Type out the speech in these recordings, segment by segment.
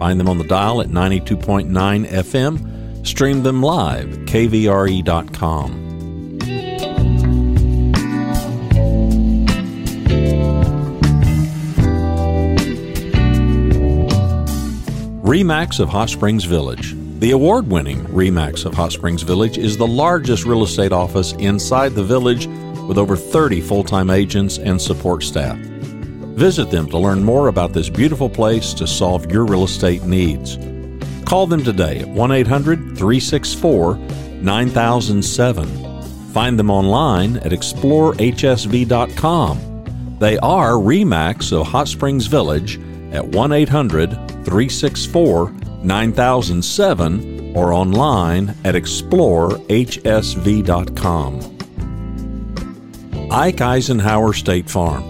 Find them on the dial at 92.9 FM. Stream them live at kvre.com. REMAX of Hot Springs Village. The award winning REMAX of Hot Springs Village is the largest real estate office inside the village with over 30 full time agents and support staff. Visit them to learn more about this beautiful place to solve your real estate needs. Call them today at 1 800 364 9007. Find them online at explorehsv.com. They are REMAX of Hot Springs Village at 1 800 364 9007 or online at explorehsv.com. Ike Eisenhower State Farm.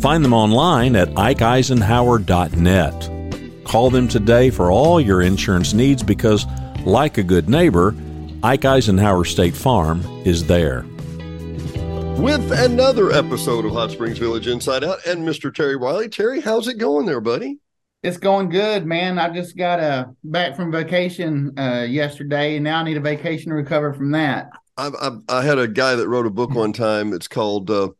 Find them online at ikeeisenhower.net. Call them today for all your insurance needs because, like a good neighbor, Ike Eisenhower State Farm is there. With another episode of Hot Springs Village Inside Out and Mr. Terry Wiley. Terry, how's it going there, buddy? It's going good, man. I just got uh, back from vacation uh, yesterday, and now I need a vacation to recover from that. I, I, I had a guy that wrote a book one time. It's called uh,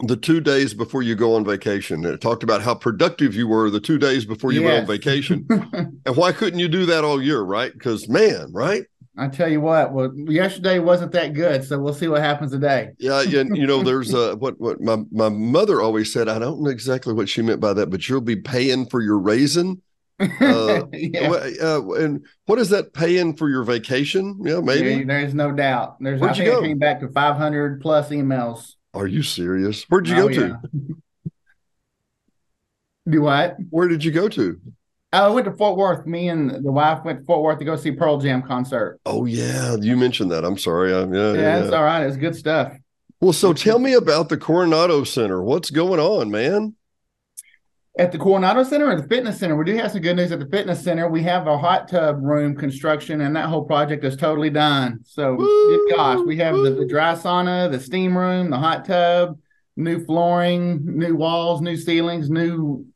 "The Two Days Before You Go on Vacation," and it talked about how productive you were the two days before you went on vacation, and why couldn't you do that all year, right? Because man, right? I tell you what, well, yesterday wasn't that good, so we'll see what happens today. Yeah, yeah. You know, there's uh, what what my my mother always said. I don't know exactly what she meant by that, but you'll be paying for your raisin. Uh, yeah. Uh, and what is that paying for your vacation? Yeah, maybe. There- there's no doubt. There's Where'd I you think? I came back to 500 plus emails. Are you serious? Where'd you Oh, go to? Do what? Where did you go to? Oh, I went to Fort Worth. Me and the wife went to Fort Worth to go see Pearl Jam concert. Oh yeah, you mentioned that. I'm sorry. I, yeah, Yeah, yeah, it's all right. It's good stuff. Well, so tell me about the Coronado Center. What's going on, man? At the Coronado Center or the Fitness Center, we do have some good news at the Fitness Center. We have a hot tub room construction, and that whole project is totally done. So, Woo! gosh, we have the, the dry sauna, the steam room, the hot tub, new flooring, new walls, new ceilings, new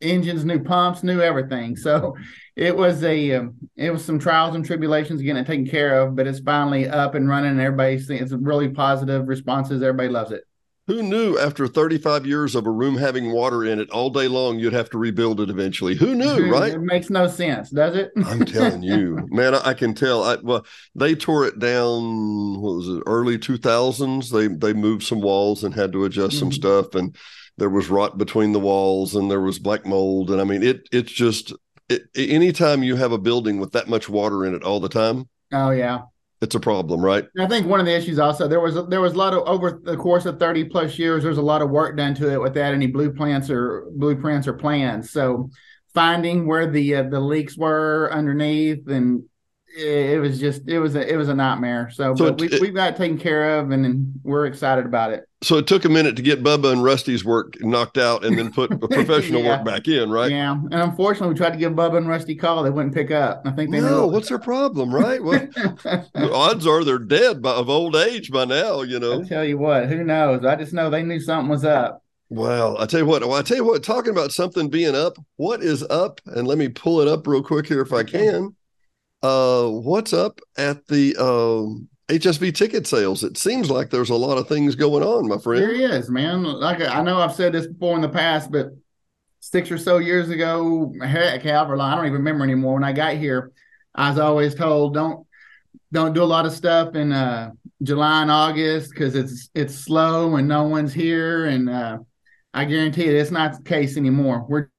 engines, new pumps, new everything. So, it was a um, it was some trials and tribulations getting it taken care of, but it's finally up and running. And everybody's it's really positive responses. Everybody loves it. Who knew after 35 years of a room having water in it all day long, you'd have to rebuild it eventually? Who knew, right? It makes no sense, does it? I'm telling you, man, I, I can tell. I, well, they tore it down. What was it? Early 2000s. They they moved some walls and had to adjust some Mhm. stuff, and there was rot between the walls, and there was black mold, and I mean, it it's just it, anytime you have a building with that much water in it all the time, Oh yeah. It's a problem, right? I think one of the issues also there was there was a lot of over the course of thirty plus years. There's a lot of work done to it without any blueprints or blueprints or plans. So finding where the uh, the leaks were underneath and it, it was just it was a it was a nightmare. So, So but we it- we've got it taken care of and, and we're excited about it. So it took a minute to get Bubba and Rusty's work knocked out, and then put professional Yeah. work back in, right? Yeah, and unfortunately, we tried to give Bubba and Rusty a call. They wouldn't pick up. I think they No, knew. what's their problem, right? Well, the odds are they're dead by, of old age by now. You know. I tell you what, who knows? I just know they knew something was up. Well, I tell you what, well, I tell you what, talking about something being up, what is up? And let me pull it up real quick here if I can. Uh what's up at the um HSV ticket sales? It seems like there's a lot of things going on, my There friend. he is, man. Like I know I've said this before in the past, but six or so years ago, heck, however long, I don't even remember anymore. When I got here, I was always told, "Don't don't do a lot of stuff in uh, July and August because it's it's slow and no one's here. And uh, I guarantee you, it's not the case anymore. We're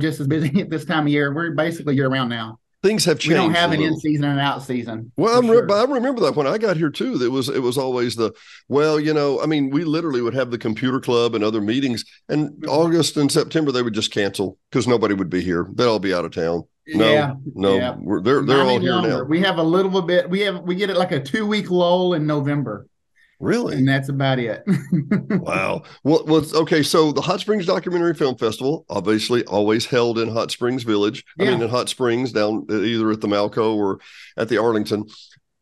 just as busy at this time of year. We're basically year round now. Things have changed. We don't have an in season and an out season. Well, I'm sure. I remember that when I got here too. It was it was always the well, you know. I mean, we literally would have the computer club and other meetings, and mm-hmm. August and September they would just cancel because nobody would be here. They'd all be out of town. No, yeah, no, yeah. they're they're all here longer. now. We have a little bit. We have we get it like a two week lull in November. Really? And that's about it. wow. Well, well, okay. So the Hot Springs Documentary Film Festival, obviously, always held in Hot Springs Village. Yeah. I mean, in Hot Springs, down either at the Malco or at the Arlington.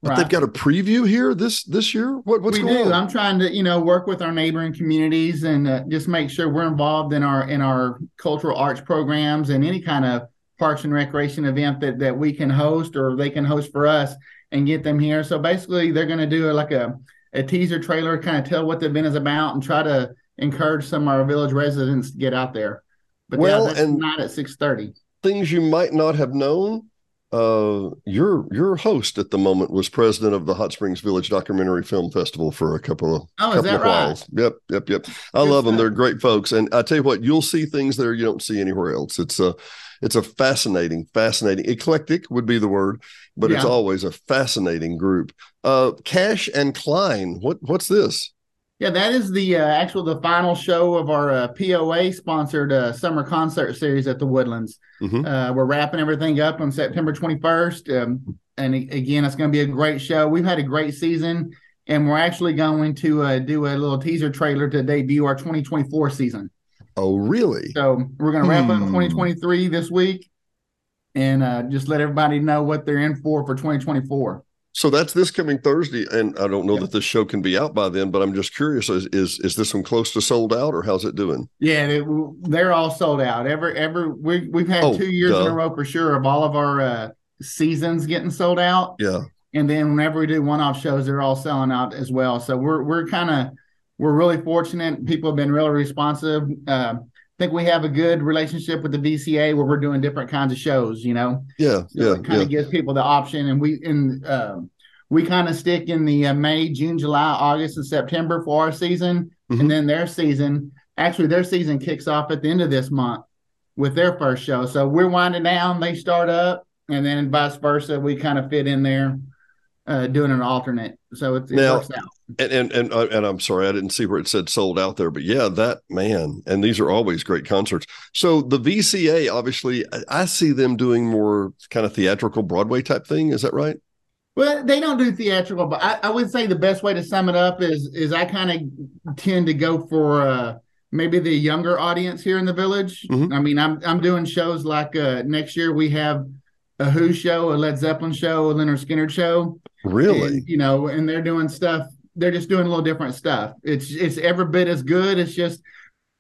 But right. they've got a preview here this this year. What, what's we going do. on? I'm trying to you know work with our neighboring communities and uh, just make sure we're involved in our in our cultural arts programs and any kind of parks and recreation event that that we can host or they can host for us and get them here. So basically, they're going to do like a a teaser trailer, kind of tell what the event is about, and try to encourage some of our village residents to get out there. But well, yeah, and not at six thirty. Things you might not have known. Uh, your your host at the moment was president of the Hot Springs Village Documentary Film Festival for a couple of oh, couple is that of right? whiles. Yep, yep, yep. I Good love stuff. them. They're great folks, and I tell you what, you'll see things there you don't see anywhere else. It's a it's a fascinating, fascinating, eclectic would be the word, but yeah. it's always a fascinating group. Uh, Cash and Cline, what what's this? Yeah, that is the uh, actual the final show of our uh, POA sponsored uh, summer concert series at the Woodlands. Mm-hmm. Uh, we're wrapping everything up on September 21st, um, and again, it's going to be a great show. We've had a great season, and we're actually going to uh, do a little teaser trailer to debut our 2024 season. Oh, really? So we're going to wrap hmm. up 2023 this week, and uh, just let everybody know what they're in for for 2024. So that's this coming Thursday, and I don't know that this show can be out by then, but I'm just curious: is is, is this one close to sold out, or how's it doing? Yeah, they, they're all sold out. Every every we we've had oh, two years duh. in a row for sure of all of our uh, seasons getting sold out. Yeah, and then whenever we do one-off shows, they're all selling out as well. So we're we're kind of we're really fortunate. People have been really responsive. Uh, think we have a good relationship with the VCA where we're doing different kinds of shows. You know, yeah, so yeah, it kind of yeah. gives people the option, and we in uh, we kind of stick in the uh, May, June, July, August, and September for our season, mm-hmm. and then their season. Actually, their season kicks off at the end of this month with their first show. So we're winding down, they start up, and then vice versa. We kind of fit in there, uh, doing an alternate. So it, it now, works out. And and and, uh, and I'm sorry, I didn't see where it said sold out there, but yeah, that man. And these are always great concerts. So the VCA, obviously, I see them doing more kind of theatrical Broadway type thing. Is that right? Well, they don't do theatrical, but I, I would say the best way to sum it up is is I kind of tend to go for uh, maybe the younger audience here in the village. Mm-hmm. I mean, I'm I'm doing shows like uh, next year we have a Who show, a Led Zeppelin show, a Lynyrd Skynyrd show. Really? And, you know, and they're doing stuff they're just doing a little different stuff. It's it's every bit as good. It's just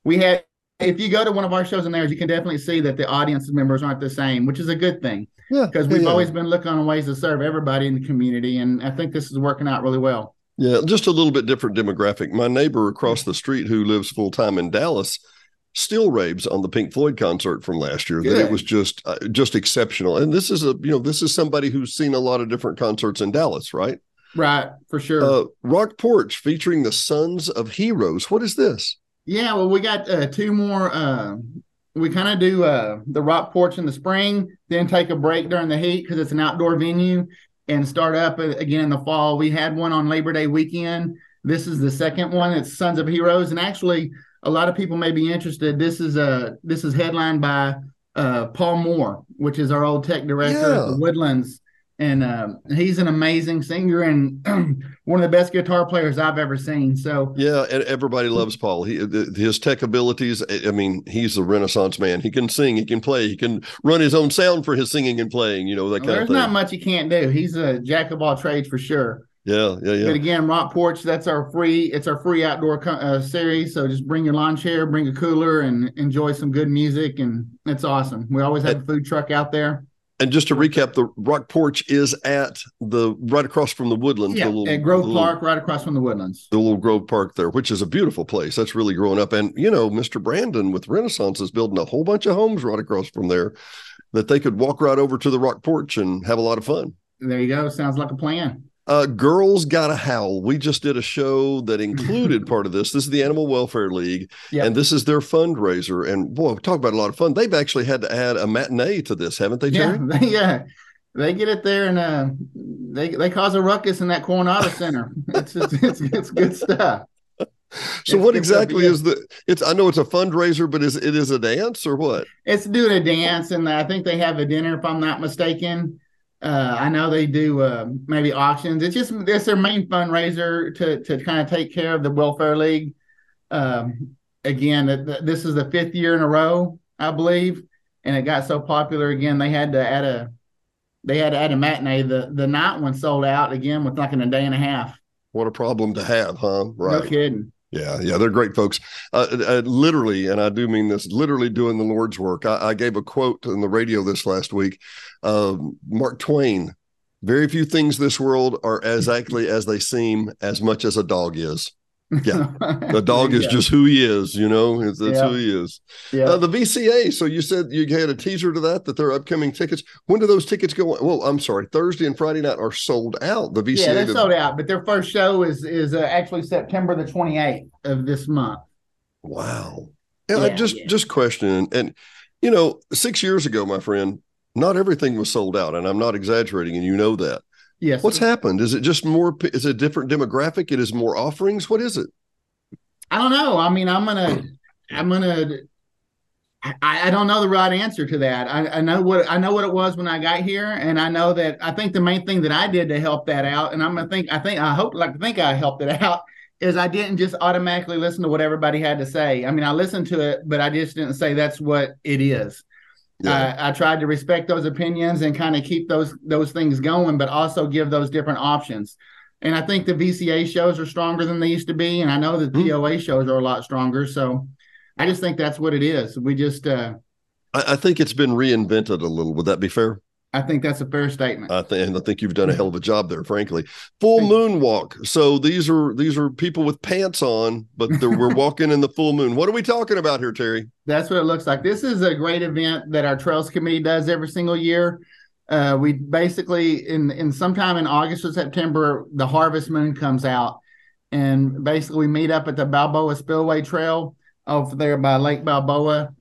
we had if you go to one of our shows in there, you can definitely see that the audience members aren't the same, which is a good thing. Yeah. Because we've yeah. always been looking on ways to serve everybody in the community. And I think this is working out really well. Yeah, just a little bit different demographic. My neighbor across the street who lives full time in Dallas still raves on the Pink Floyd concert from last year. Good. That it was just uh, just exceptional. And this is a you know this is somebody who's seen a lot of different concerts in Dallas, right? Right, for sure. Uh, Rock Porch featuring the Sons of Heroes. What is this? Yeah, well, we got uh, two more. Uh, we kind of do uh, the Rock Porch in the spring, then take a break during the heat because it's an outdoor venue, and start up uh, again in the fall. We had one on Labor Day weekend. This is the second one. It's Sons of Heroes, and actually, a lot of people may be interested. This is a uh, this is headlined by uh, Paul Moore, which is our old tech director yeah. at the Woodlands and um, he's an amazing singer and one of the best guitar players I've ever seen. So yeah, everybody loves Paul. He his tech abilities. I mean, he's a renaissance man. He can sing, he can play, he can run his own sound for his singing and playing. You know that kind well, of thing. There's not much he can't do. He's a jack of all trades for sure. Yeah, yeah, yeah. But again, Rock Porch, that's our free. It's our free outdoor uh, series. So just bring your lawn chair, bring a cooler, and enjoy some good music, and it's awesome. We always have a food truck out there. And just to recap, the Rock Porch is at the right across from the Woodlands. Yeah, little, at Grove little, Park, right across from the Woodlands. The little Grove Park there, which is a beautiful place. That's really growing up. And you know, Mr. Brandon with Renaissance is building a whole bunch of homes right across from there that they could walk right over to the Rock Porch and have a lot of fun. There you go. Sounds like a plan. Uh, Girls Gotta Howl. We just did a show that included part of this. This is the Animal Welfare League, Yep. and this is their fundraiser. And boy, talk about a lot of fun. They've actually had to add a matinee to this, haven't they, Yeah, Jerry? they, yeah. They get it there and uh, they they cause a ruckus in that Coronado Center. It's it's, it's, it's good stuff. So It's what stuff, exactly yeah. is the? It's I know it's a fundraiser, but is it is a dance or what? It's doing a dance, and I think they have a dinner, if I'm not mistaken. Uh, I know they do uh, maybe auctions. It's just it's their main fundraiser to to kind of take care of the welfare league. Um, again, th- th- this is the fifth year in a row, I believe, and it got so popular again they had to add a they had to add a matinee. The the night one sold out again with like in a day and a half. What a problem to have, huh? Right. No kidding. Yeah, yeah, they're great folks. Uh, uh, literally, and I do mean this, literally doing the Lord's work. I, I gave a quote on the radio this last week. Um, Mark Twain. Very few things this world are as ugly as they seem, as much as a dog is. Yeah. The dog is Yeah. just who he is, you know. It's, that's Yeah. who he is. yeah. Uh, the VCA. So you said you had a teaser to that that their upcoming tickets. When do those tickets go? Well, I'm sorry, Thursday and Friday night are sold out. The VCA. Yeah, they're sold out, but their first show is is uh, actually September the 28th of this month. Wow. And I just yeah. just questioning, and you know, six years ago, my friend, not everything was sold out, and I'm not exaggerating, and you know that. Yes. What's happened? Is it just more? Is it a different demographic? It is more offerings. What is it? I don't know. I mean, I'm gonna, I'm gonna. I, I don't know the right answer to that. I, I know what I know what it was when I got here, and I know that I think the main thing that I did to help that out, and I'm gonna think I think I hope like to think I helped it out, is I didn't just automatically listen to what everybody had to say. I mean, I listened to it, but I just didn't say that's what it is. I, I tried to respect those opinions and kind of keep those those things going, but also give those different options. And I think the VCA shows are stronger than they used to be, and I know the Hmm. POA shows are a lot stronger. So I just think that's what it is. We just, uh, I, I think it's been reinvented a little. Would that be fair? I think that's a fair statement. I think, and I think you've done a hell of a job there, frankly. Full moon walk. So these are these are people with pants on, but they're, we're walking in the full moon. What are we talking about here, Terry? That's what it looks like. This is a great event that our Trails Committee does every single year. Uh, we basically in in sometime in August or September, the harvest moon comes out, and basically we meet up at the Balboa Spillway Trail over there by Lake Balboa,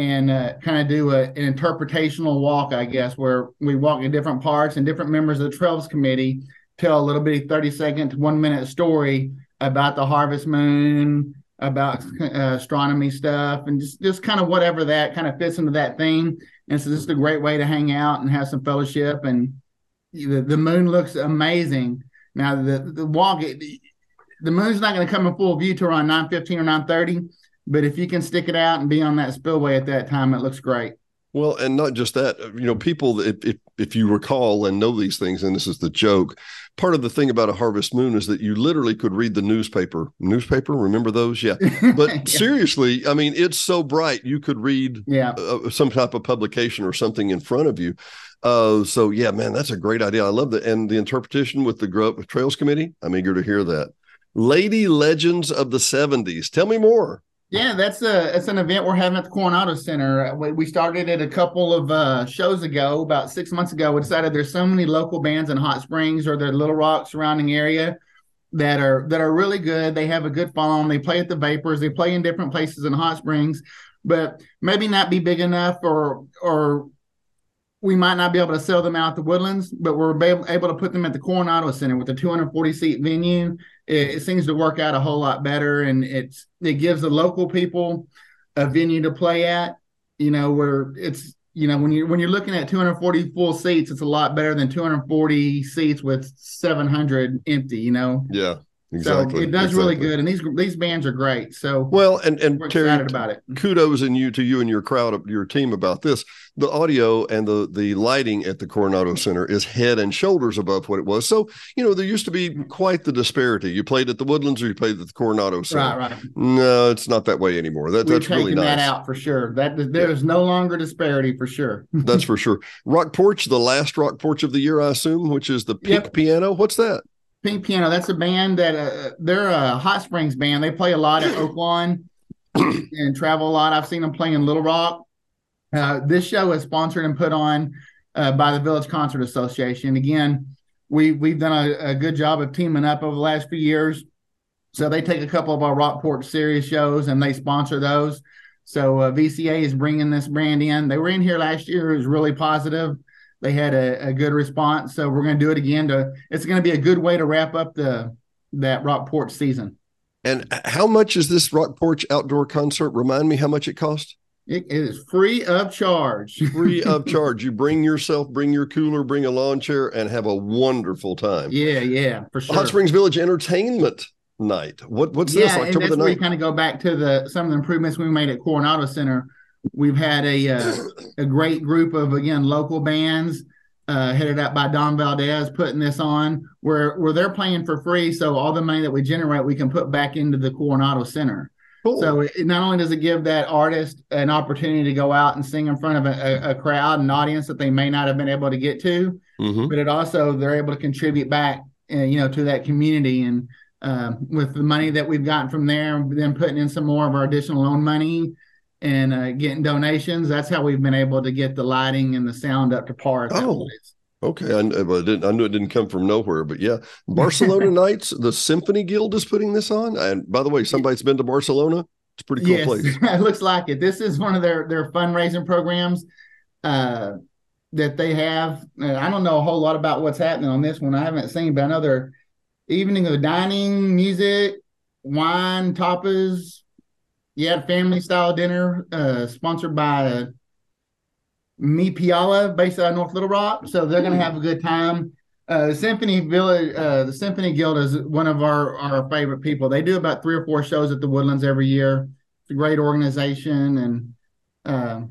and uh, kind of do a, an interpretational walk, I guess, where we walk in different parts and different members of the Trails Committee tell a little bitty thirty second to one minute story about the harvest moon, about uh, astronomy stuff, and just just kind of whatever that kind of fits into that theme. And so this is a great way to hang out and have some fellowship. And the, the moon looks amazing. Now the the walk, it, the moon's not going to come in full view till around nine fifteen or nine thirty. But if you can stick it out and be on that spillway at that time, it looks great. Well, and not just that, you know, people, if, if, if you recall and know these things, and this is the joke, part of the thing about a harvest moon is that you literally could read the newspaper. Newspaper, remember those? Yeah. But yeah. seriously, I mean, it's so bright, you could read yeah. uh, some type of publication or something in front of you. Uh, so, yeah, man, that's a great idea. I love that. And the interpretation with the Grove Trails Committee, I'm eager to hear that. Lady Legends of the 70s. Tell me more. Yeah, that's a it's an event we're having at the Coronado Center. We, started it a couple of uh, shows ago, about six months ago. We decided there's so many local bands in Hot Springs or the Little Rock surrounding area that are that are really good. They have a good following. They play at the Vapors. They play in different places in Hot Springs, but maybe not be big enough or or we might not be able to sell them out the Woodlands, but we're able, able to put them at the Coronado Center with a 240 seat venue. It, seems to work out a whole lot better, and it's it gives the local people a venue to play at. You know, where it's you know when you when you're looking at 240 full seats, it's a lot better than 240 seats with 700 empty. You know, Yeah, exactly. so it does really good, and these these bands are great. So Well, and, and we're Terry, excited about it. kudos and you to you and your crowd your team about this the audio and the the lighting at the coronado center is head and shoulders above what it was so you know there used to be quite the disparity you played at the woodlands or you played at the coronado center Right, right. no it's not that way anymore that, We've that's really nice that out for sure. That there is no longer disparity for sure. that's for sure rock porch the last rock porch of the year i assume which is the pink Yep. piano what's that Pink Piano, that's a band that uh, they're a Hot Springs band. They play a lot at Oaklawn and travel a lot. I've seen them play in Little Rock. Uh, this show is sponsored and put on uh, by the Village Concert Association. Again, we we've done a, a, good job of teaming up over the last few years. So they take a couple of our Rock Porch series shows and they sponsor those. So uh, VCA is bringing this brand in. They were in here last year. It was really positive. They had a, a good response. So we're going to do it again. To it's going to be a good way to wrap up the that Rock Porch season. And how much is this Rock Porch outdoor concert? Remind me how much it cost. It is free of charge. free of charge. You bring yourself, bring your cooler, bring a lawn chair, and have a wonderful time. Yeah, yeah, for sure. Hot Springs Village Entertainment Night. What what's yeah, this? October and that's the where you kind of go back to the some of the improvements we made at Coronado Center. We've had a uh, a great group of again local bands uh, headed up by Don Valdez, putting this on where where they're playing for free. So all the money that we generate, we can put back into the Coronado Center. Cool. So it, not only does it give that artist an opportunity to go out and sing in front of a, a crowd and audience that they may not have been able to get to, mm-hmm. but it also they're able to contribute back, uh, you know, to that community and uh, with the money that we've gotten from there, then putting in some more of our additional loan money and uh, getting donations. That's how we've been able to get the lighting and the sound up to par. oh, okay. I, I, didn't, I knew it didn't come from nowhere, but yeah, Barcelona Nights, the Symphony Guild is putting this on. And by the way, somebody's been to Barcelona. It's a pretty cool yes, place. it looks like it. This is one of their their fundraising programs uh, that they have. I don't know a whole lot about what's happening on this one. I haven't seen, but I know they're evening of dining, music, wine, tapas, yeah, family style dinner, uh, sponsored by uh, Mi Piala, based out of North Little Rock. So they're going to have a good time. Uh, the Symphony Village, uh, the Symphony Guild is one of our our favorite people. They do about three or four shows at the Woodlands every year. It's a great organization, and uh,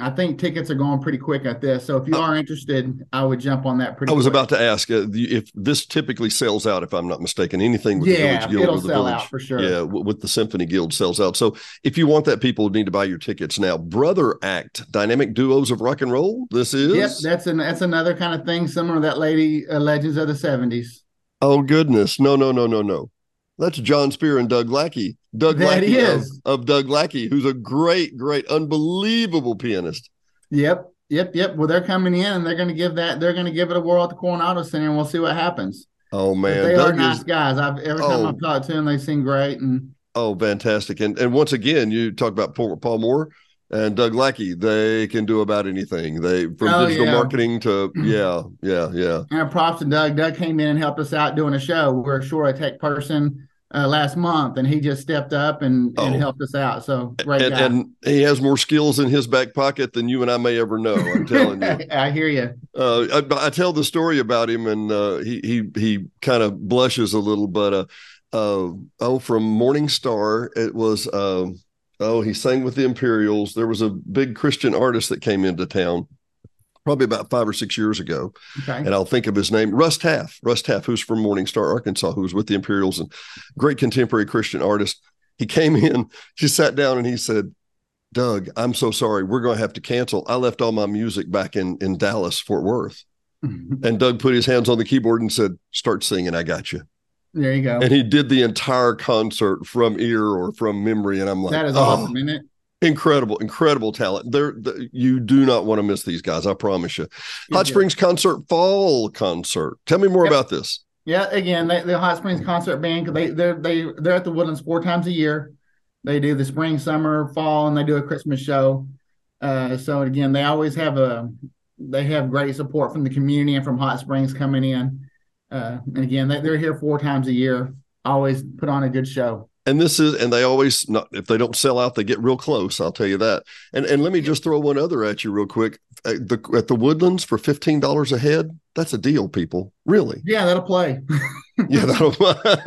I think tickets are going pretty quick at this. So if you are interested, I would jump on that pretty. I was quick. about to ask uh, if this typically sells out. If I'm not mistaken, anything with yeah, the Village Guild it'll sell Village, out for sure. Yeah, with the Symphony Guild sells out. So if you want that, people need to buy your tickets now. Brother Act, dynamic duos of rock and roll. This is. Yep, that's an that's another kind of thing similar to that lady uh, Legends of the '70s. Oh goodness, no, no, no, no, no. That's John Spear and Doug Lackey. Doug that Lackey of, of Doug Lackey, who's a great, great, unbelievable pianist. Yep. Yep. Yep. Well, they're coming in and they're going to give that, they're going to give it a whirl at the Coronado Center and we'll see what happens. Oh, man. But they Doug are nice is, guys. I've every time oh, I've talked to them, they seem great. And oh, fantastic. And and once again, you talk about Paul Moore and Doug Lackey, they can do about anything. They from oh, digital yeah. marketing to yeah, yeah, yeah. And props to Doug. Doug came in and helped us out doing a show. We're sure a tech person uh, last month, and he just stepped up and, oh. and helped us out. So great and, and, he has more skills in his back pocket than you and I may ever know. I'm telling you. I hear you. Uh, I, I, tell the story about him, and uh, he he he kind of blushes a little, but uh, uh, oh, from Morning Star, it was. Um, oh, he sang with the Imperials. There was a big Christian artist that came into town probably about five or six years ago. Okay. And I'll think of his name, Russ Taff. Russ Taff, who's from Morning Star, Arkansas, who was with the Imperials and great contemporary Christian artist. He came in, she sat down and he said, Doug, I'm so sorry. We're going to have to cancel. I left all my music back in, in Dallas, Fort Worth. Mm-hmm. and Doug put his hands on the keyboard and said, Start singing. I got you. There you go. And he did the entire concert from ear or from memory. And I'm like, that is oh. awesome, isn't it? Incredible incredible talent. They're the, you do not want to miss these guys i promise you. Hot springs concert fall concert. Tell me more yep. about this. Yeah again they, the hot springs concert band they they're they, they're at the woodlands four times a year. They do the spring summer fall and they do a christmas show. Uh, so again they always have a they have great support from the community and from hot springs coming in. Uh, and again they, they're here four times a year. Always put on a good show and this is and they always not if they don't sell out they get real close i'll tell you that. And and let me just throw one other at you real quick. At the, at the woodlands for $15 a head that's a deal people. Really? Yeah that'll play. Yeah that'll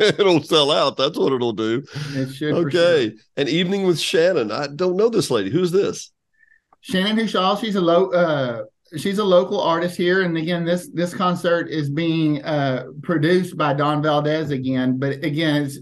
it'll sell out. That's what it'll do. It should okay. sure. an evening with shannon. I don't know this lady. Who's this? Shannon Hushal, she's a low uh she's a local artist here. And again this this concert is being uh produced by don valdez again. But again it's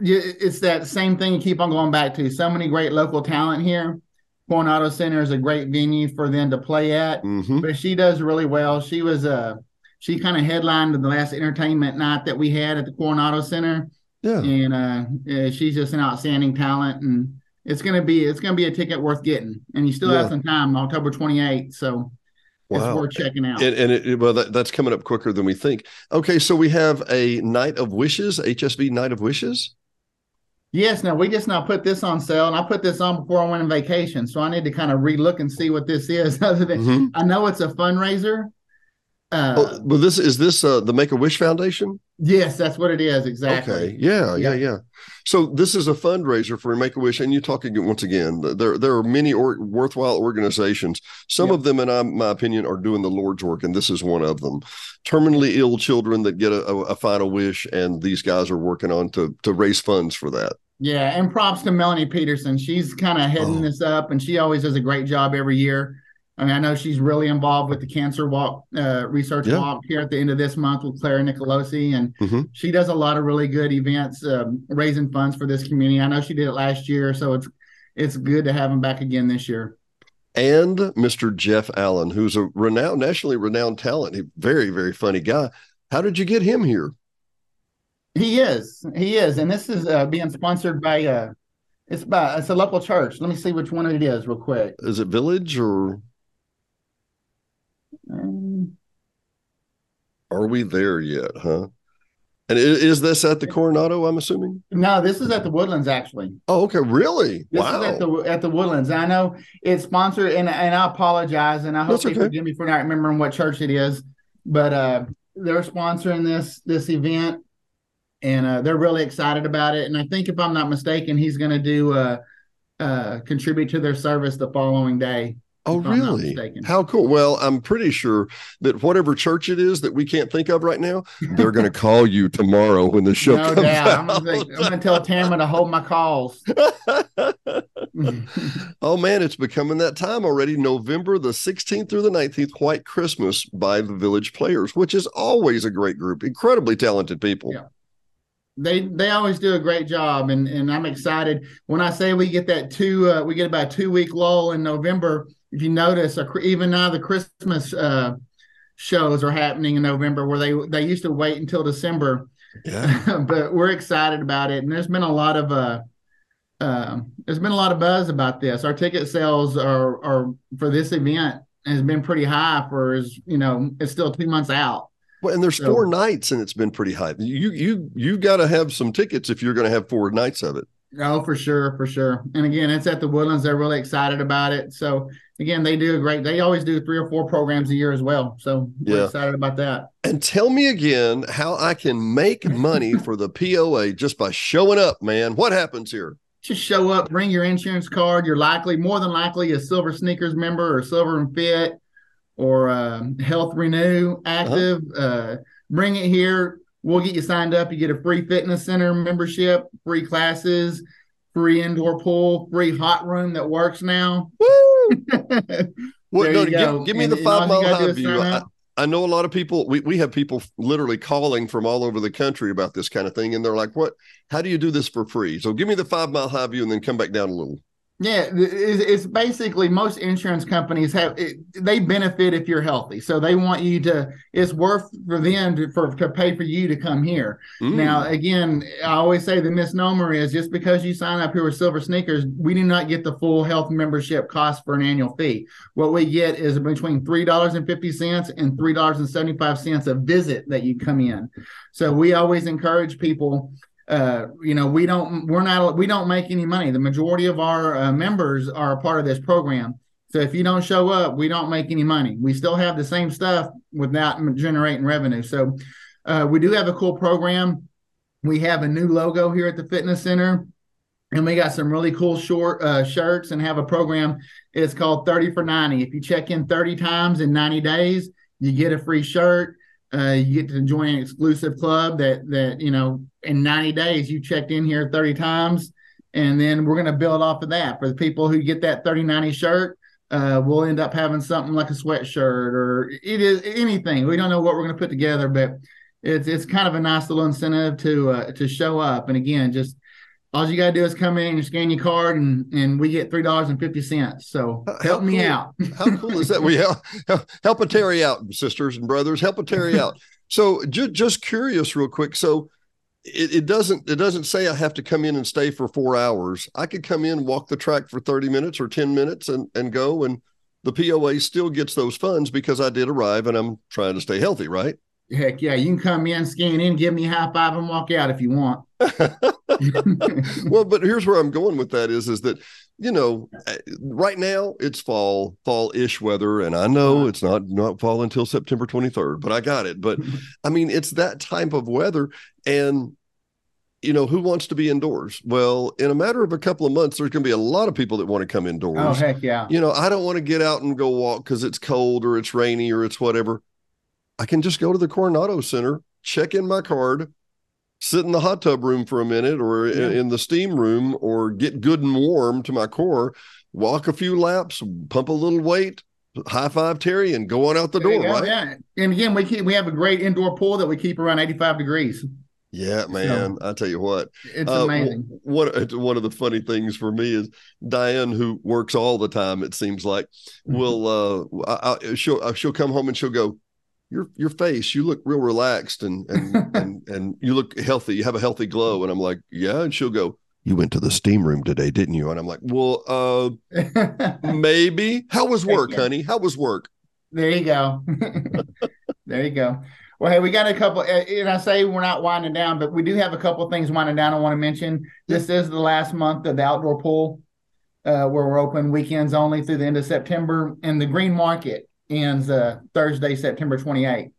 it's that same thing you keep on going back to. So many great local talent here. Coronado Center is a great venue for them to play at, mm-hmm. but she does really well. She was a uh, she kind of headlined the last entertainment night that we had at the Coronado Center. Yeah, and uh, yeah, she's just an outstanding talent, and it's gonna be it's gonna be a ticket worth getting. And you still yeah. have some time, October 28th. So wow. it's worth checking out. And, and it, well, that, that's coming up quicker than we think. Okay, so we have a Night of Wishes, HSV Night of Wishes. Yes, now we just now put this on sale, and I put this on before I went on vacation, so I need to kind of relook and see what this is. Other than mm-hmm. I know it's a fundraiser, uh, oh, well, this is this uh, the Make a Wish Foundation? Yes, that's what it is exactly. Okay, yeah, yeah, yeah. So this is a fundraiser for Make a Wish, and you're talking once again. There, there are many or, worthwhile organizations. Some of them, in my opinion, are doing the Lord's work, and this is one of them. Terminally ill children that get a, a final wish, and these guys are working on to to raise funds for that. Yeah, and props to Melanie Peterson. She's kind of heading oh. this up, and she always does a great job every year. I mean, I know she's really involved with the cancer walk uh, research yeah. walk here at the end of this month with Clara Nicolosi, and mm-hmm. she does a lot of really good events um, raising funds for this community. I know she did it last year, so it's it's good to have him back again this year. And Mr. Jeff Allen, who's a renowned, nationally renowned talent, a very very funny guy. How did you get him here? He is, he is, and this is uh, being sponsored by uh, it's by it's a local church. Let me see which one it is, real quick. Is it Village or? Are we there yet, huh? And is this at the Coronado? I'm assuming. No, this is at the Woodlands, actually. Oh, okay, really? This wow. is at the at the Woodlands. I know it's sponsored, and and I apologize, and I hope That's okay. forgive me for not remembering what church it is, but uh, they're sponsoring this this event, and uh, they're really excited about it. And I think, if I'm not mistaken, he's going to do uh, uh, contribute to their service the following day. Oh, really? How cool. Well, I'm pretty sure that whatever church it is that we can't think of right now, they're going to call you tomorrow when the show no comes doubt. out. I'm going to tell Tamara to hold my calls. oh, man, it's becoming that time already. November the 16th through the 19th, White Christmas by the Village Players, which is always a great group, incredibly talented people. Yeah they they always do a great job and and i'm excited when i say we get that two uh, we get about two week lull in november if you notice, even now the Christmas uh, shows are happening in November, where they they used to wait until December. Yeah. but we're excited about it, and there's been a lot of uh, uh, there's been a lot of buzz about this. Our ticket sales are are for this event has been pretty high for as you know it's still two months out. Well, and there's so, four nights, and it's been pretty high. You you you got to have some tickets if you're going to have four nights of it. Oh, for sure, for sure. And again, it's at the Woodlands. They're really excited about it. So again, they do a great. They always do three or four programs a year as well. So we're yeah. excited about that. And tell me again how I can make money for the POA just by showing up, man. What happens here? Just show up, bring your insurance card. You're likely, more than likely, a Silver Sneakers member or Silver and Fit or uh, Health Renew Active. Uh-huh. Uh, bring it here. We'll get you signed up. You get a free fitness center membership, free classes, free indoor pool, free hot room that works now. Woo! well, no, give, give, me and, the five mile high view. I, I, know a lot of people. We we have people literally calling from all over the country about this kind of thing, and they're like, "What? How do you do this for free?" So give me the five mile high view, and then come back down a little. Yeah, it's basically most insurance companies have they benefit if you're healthy, so they want you to. It's worth for them to for to pay for you to come here. Mm. Now, again, I always say the misnomer is just because you sign up here with Silver Sneakers, we do not get the full health membership cost for an annual fee. What we get is between three dollars and fifty cents and three dollars and seventy five cents a visit that you come in. So we always encourage people uh, you know, we don't, we're not, we don't make any money. The majority of our uh, members are a part of this program. So if you don't show up, we don't make any money. We still have the same stuff without generating revenue. So uh, we do have a cool program. We have a new logo here at the fitness center, and we got some really cool short uh, shirts and have a program. It's called 30 for 90. If you check in 30 times in 90 days, you get a free shirt. Uh, you get to join an exclusive club that that you know in 90 days you checked in here 30 times. And then we're going to build off of that. For the people who get that 3090 shirt uh, we'll end up having something like a sweatshirt or it is anything. We don't know what we're going to put together but it's it's kind of a nice little incentive to uh, to show up. And again just all you gotta do is come in and scan your card and and we get three dollars and fifty cents so help how me cool, out how cool is that we help help a terry out sisters and brothers help a terry out so just just curious real quick so it, it, doesn't it doesn't say I have to come in and stay for four hours. I could come in, walk the track for 30 minutes or 10 minutes and, and go and the POA still gets those funds because I did arrive and I'm trying to stay healthy, right? Heck yeah, you can come in, scan in, give me a high five, and walk out if you want. well, but here's where I'm going with that is is that you know eh, right now it's fall fall-ish weather and I know it's not not fall until September 23rd, but I got it. But I mean it's that type of weather and you know who wants to be indoors? Well in a matter of a couple of months there's going to be a lot of people that want to come indoors. oh heck yeah. You know i don't want to get out and go walk because it's cold or it's rainy or it's whatever. I can just go to the Coronado Center, check in my card, sit in the hot tub room for a minute or yeah. in the steam room or get good and warm to my core, walk a few laps, pump a little weight, high five Terry and go on out the door, right? Yeah. And again, we keep we have a great indoor pool that we keep around 85 degrees. Yeah, man. So, I tell you what, it's uh, amazing. One one of the funny things for me is Diane, who works all the time. It seems like, mm-hmm. will uh, I, I, she'll uh, she'll come home and she'll go, your your face, you look real relaxed and and and and you look healthy. You have a healthy glow. And I'm like, yeah. And she'll go, you went to the steam room today, didn't you? And I'm like, well, uh, maybe. How was work, honey? How was work? There you go. there you go. Well, hey, we got a couple, and I say we're not winding down, but we do have a couple things winding down. I want to mention this is the last month of the outdoor pool, uh, where we're open weekends only through the end of September, and the Green Market ends uh, Thursday, September 28th.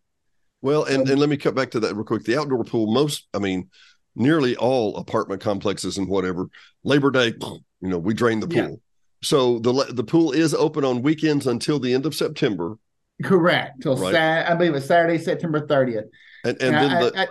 Well, and, and let me cut back to that real quick. The outdoor pool, most, I mean, nearly all apartment complexes and whatever, Labor Day, you know, we drain the pool. Yeah. So the the pool is open on weekends until the end of September. Correct. Till right? Sat- I believe it's Saturday, September 30th. And, and, and then I, the, I,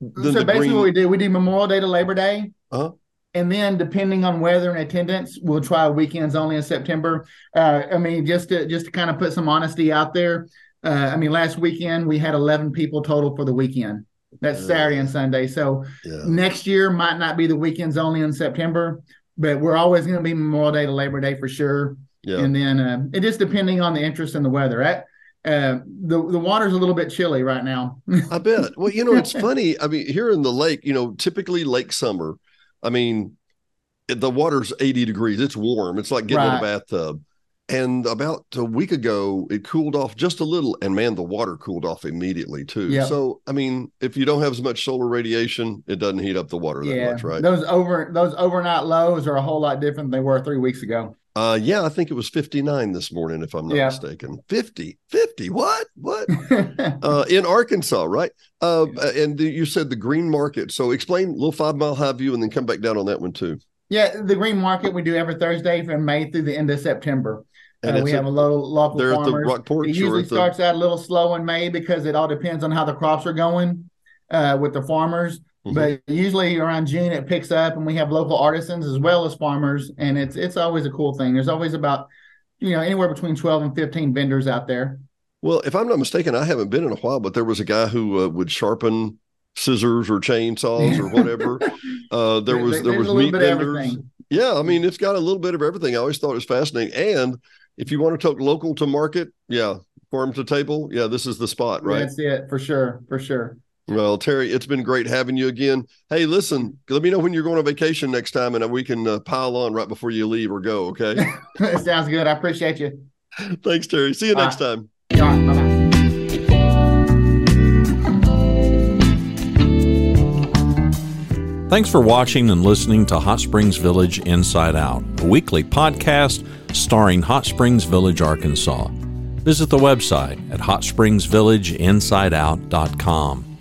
then so the basically green... what we do, we do Memorial Day to Labor Day. Uh-huh. And then, depending on weather and attendance, we'll try weekends only in September. Uh, I mean, just to just to kind of put some honesty out there. Uh, I mean, last weekend we had 11 people total for the weekend. That's Saturday and Sunday. So yeah. next year might not be the weekends only in September, but we're always going to be Memorial Day to Labor Day for sure. Yeah. And then uh, it is depending on the interest and the weather. At, uh, the the water's a little bit chilly right now. I bet. Well, you know, it's funny. I mean, here in the lake, you know, typically lake summer I mean, the water's 80 degrees. It's warm. It's like getting right. in a bathtub. And about a week ago, it cooled off just a little, and man, the water cooled off immediately too. Yep. So, I mean, if you don't have as much solar radiation, it doesn't heat up the water that yeah. much, right? Those over those overnight lows are a whole lot different than they were three weeks ago. Uh, yeah, I think it was 59 this morning, if I'm not mistaken. 50, 50, what? What? uh, in Arkansas, right? Uh, and the, you said the green market. So explain a little five mile high view and then come back down on that one too. Yeah, the green market we do every Thursday from May through the end of September. And uh, we have a low local there farmers. At the rock porch it usually starts the... out a little slow in May because it all depends on how the crops are going uh, with the farmers. Mm-hmm. But usually around June it picks up, and we have local artisans as well as farmers, and it's it's always a cool thing. There's always about you know anywhere between twelve and fifteen vendors out there. Well, if I'm not mistaken, I haven't been in a while, but there was a guy who uh, would sharpen scissors or chainsaws or whatever. uh, there was there, was meat vendors. Yeah, I mean it's got a little bit of everything. I always thought it was fascinating. And if you want to talk local to market, yeah, farm to table, yeah, this is the spot, right? That's it for sure, for sure. Well, Terry, it's been great having you again. Hey, listen, let me know when you're going on vacation next time, and we can uh, pile on right before you leave or go. Okay. Sounds good. I appreciate you. Thanks, Terry. See you Bye. next time. bye Thanks for watching and listening to Hot Springs Village Inside Out, a weekly podcast starring Hot Springs Village, Arkansas. Visit the website at hotspringsvillageinsideout.com.